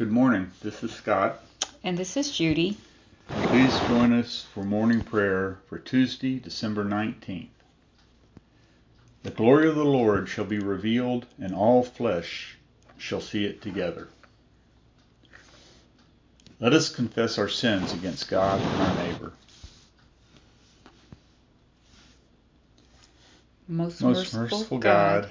Good morning. This is Scott. And this is Judy. Please join us for morning prayer for Tuesday, December 19th. The glory of the Lord shall be revealed, and all flesh shall see it together. Let us confess our sins against God and our neighbor. Most, Most merciful God,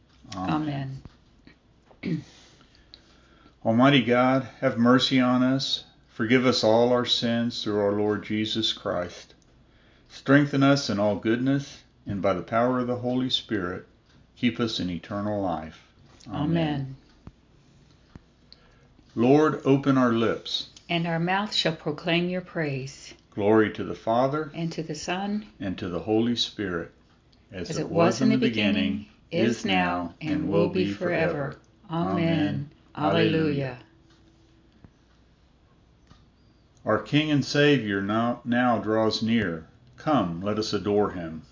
Amen. Almighty God, have mercy on us. Forgive us all our sins through our Lord Jesus Christ. Strengthen us in all goodness, and by the power of the Holy Spirit, keep us in eternal life. Amen. Amen. Lord, open our lips, and our mouth shall proclaim your praise. Glory to the Father, and to the Son, and to the Holy Spirit, as, as it was in the beginning, is now, and will be forever. Amen. Alleluia. Our King and Savior now, now draws near. Come, let us adore him.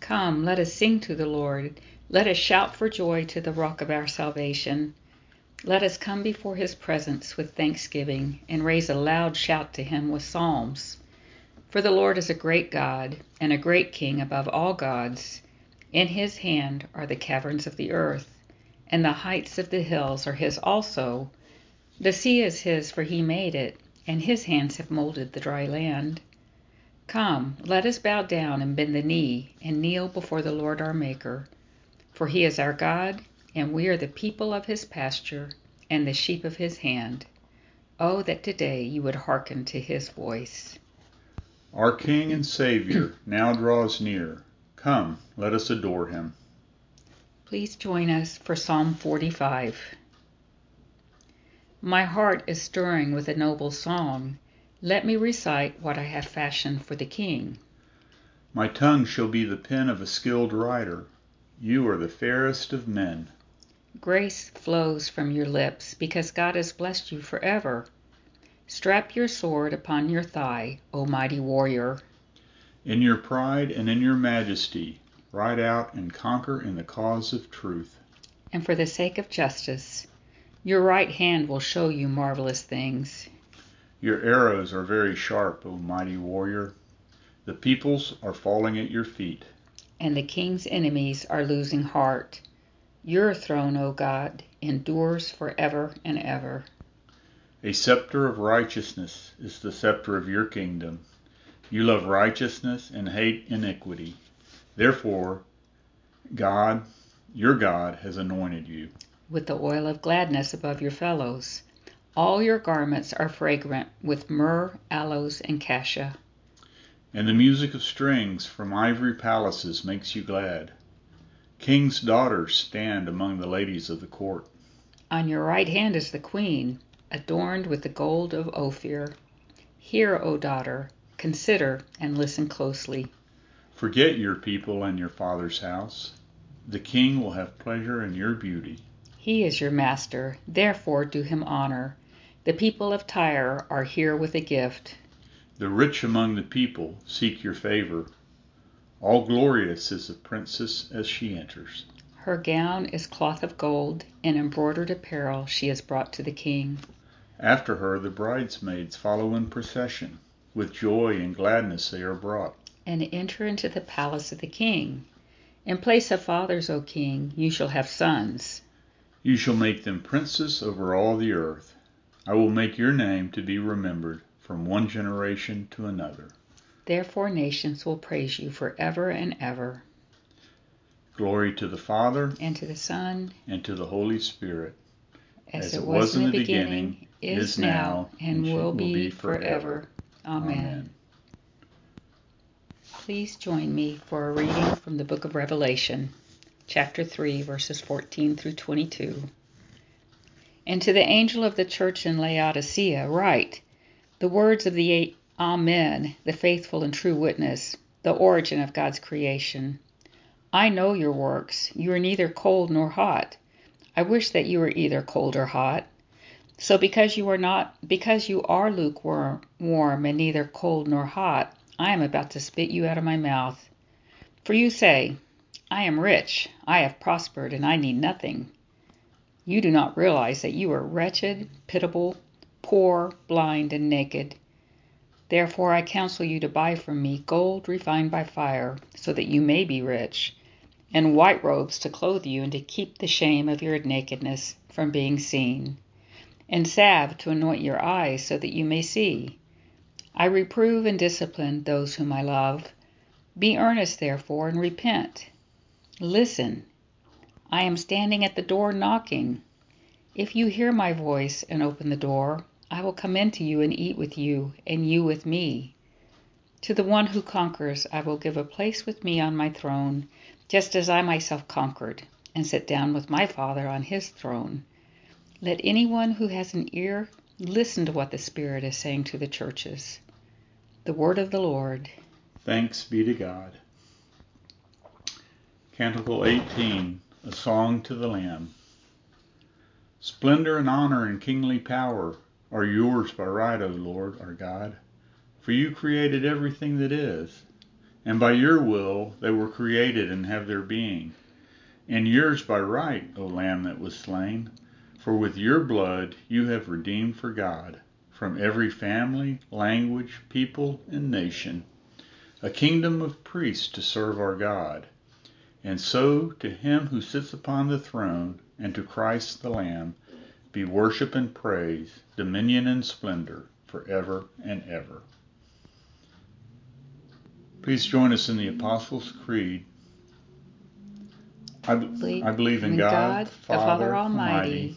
Come, let us sing to the Lord. Let us shout for joy to the rock of our salvation. Let us come before his presence with thanksgiving and raise a loud shout to him with psalms. For the Lord is a great God and a great King above all gods. In his hand are the caverns of the earth, and the heights of the hills are his also. The sea is his, for he made it, and his hands have molded the dry land. Come, let us bow down and bend the knee, and kneel before the Lord our Maker. For he is our God, and we are the people of his pasture, and the sheep of his hand. Oh, that today you would hearken to his voice. Our King and Savior now draws near. Come, let us adore him. Please join us for Psalm 45. My heart is stirring with a noble song. Let me recite what I have fashioned for the King. My tongue shall be the pen of a skilled writer. You are the fairest of men. Grace flows from your lips because God has blessed you forever. Strap your sword upon your thigh, O mighty warrior. In your pride and in your majesty, ride out and conquer in the cause of truth. And for the sake of justice, your right hand will show you marvelous things. Your arrows are very sharp, O mighty warrior. The peoples are falling at your feet. And the king's enemies are losing heart. Your throne, O God, endures forever and ever. A scepter of righteousness is the scepter of your kingdom. You love righteousness and hate iniquity. Therefore, God, your God, has anointed you with the oil of gladness above your fellows. All your garments are fragrant with myrrh, aloes, and cassia. And the music of strings from ivory palaces makes you glad. King's daughters stand among the ladies of the court. On your right hand is the queen, adorned with the gold of Ophir. Hear, O daughter, Consider and listen closely. Forget your people and your father's house. The king will have pleasure in your beauty. He is your master, therefore do him honor. The people of Tyre are here with a gift. The rich among the people seek your favor. All glorious is the princess as she enters. Her gown is cloth of gold, and embroidered apparel she has brought to the king. After her the bridesmaids follow in procession. With joy and gladness they are brought. And enter into the palace of the king. In place of fathers, O king, you shall have sons. You shall make them princes over all the earth. I will make your name to be remembered from one generation to another. Therefore nations will praise you forever and ever. Glory to the Father, and to the Son, and to the Holy Spirit, as, as it was, in the beginning, beginning is now, and, and will be forever. forever. Amen. Amen. Please join me for a reading from the book of Revelation, chapter 3, verses 14 through 22. And to the angel of the church in Laodicea write the words of the Amen, the faithful and true witness, the origin of God's creation. I know your works. You are neither cold nor hot. I wish that you were either cold or hot. So because you are not because you are lukewarm warm and neither cold nor hot, I am about to spit you out of my mouth. For you say, I am rich, I have prospered, and I need nothing. You do not realize that you are wretched, pitiable, poor, blind, and naked. Therefore I counsel you to buy from me gold refined by fire, so that you may be rich, and white robes to clothe you and to keep the shame of your nakedness from being seen, and salve to anoint your eyes so that you may see. I reprove and discipline those whom I love. Be earnest, therefore, and repent. Listen, I am standing at the door knocking. If you hear my voice and open the door, I will come in to you and eat with you, and you with me. To the one who conquers, I will give a place with me on my throne, just as I myself conquered, and sit down with my Father on his throne. Let anyone who has an ear listen to what the Spirit is saying to the churches. The word of the Lord. Thanks be to God. Canticle 18 a song to the Lamb. Splendor and honor and kingly power are yours by right, O Lord, our God, for you created everything that is, and by your will they were created and have their being. And yours by right, O Lamb that was slain, for with your blood you have redeemed for God from every family, language, people, and nation a kingdom of priests to serve our God. And so to him who sits upon the throne and to Christ the Lamb be worship and praise, dominion and splendor forever and ever. Please join us in the Apostles' Creed. I believe in God, the Father Almighty,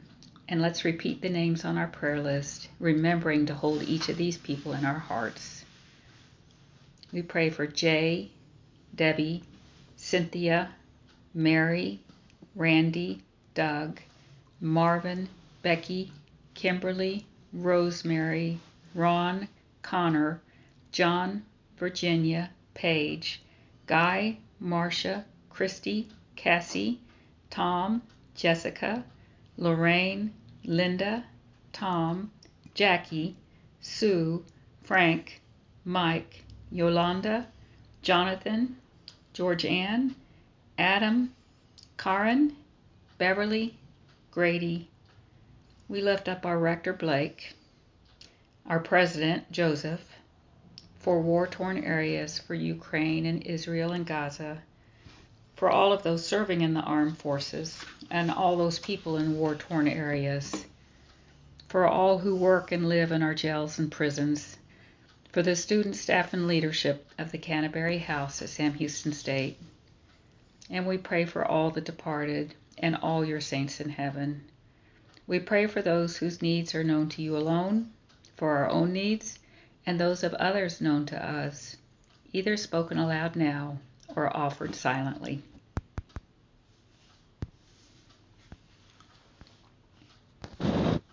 and let's repeat the names on our prayer list, remembering to hold each of these people in our hearts. We pray for Jay, Debbie, Cynthia, Mary, Randy, Doug, Marvin, Becky, Kimberly, Rosemary, Ron, Connor, John, Virginia, Paige, Guy, Marcia, Christy, Cassie, Tom, Jessica, Lorraine, Linda, Tom, Jackie, Sue, Frank, Mike, Yolanda, Jonathan, George Ann, Adam, Karen, Beverly, Grady. We lift up our rector Blake, our president Joseph, for war torn areas for Ukraine and Israel and Gaza, for all of those serving in the armed forces and all those people in war torn areas, for all who work and live in our jails and prisons, for the student, staff, and leadership of the Canterbury House at Sam Houston State. And we pray for all the departed and all your saints in heaven. We pray for those whose needs are known to you alone, for our own needs, and those of others known to us, either spoken aloud now or offered silently.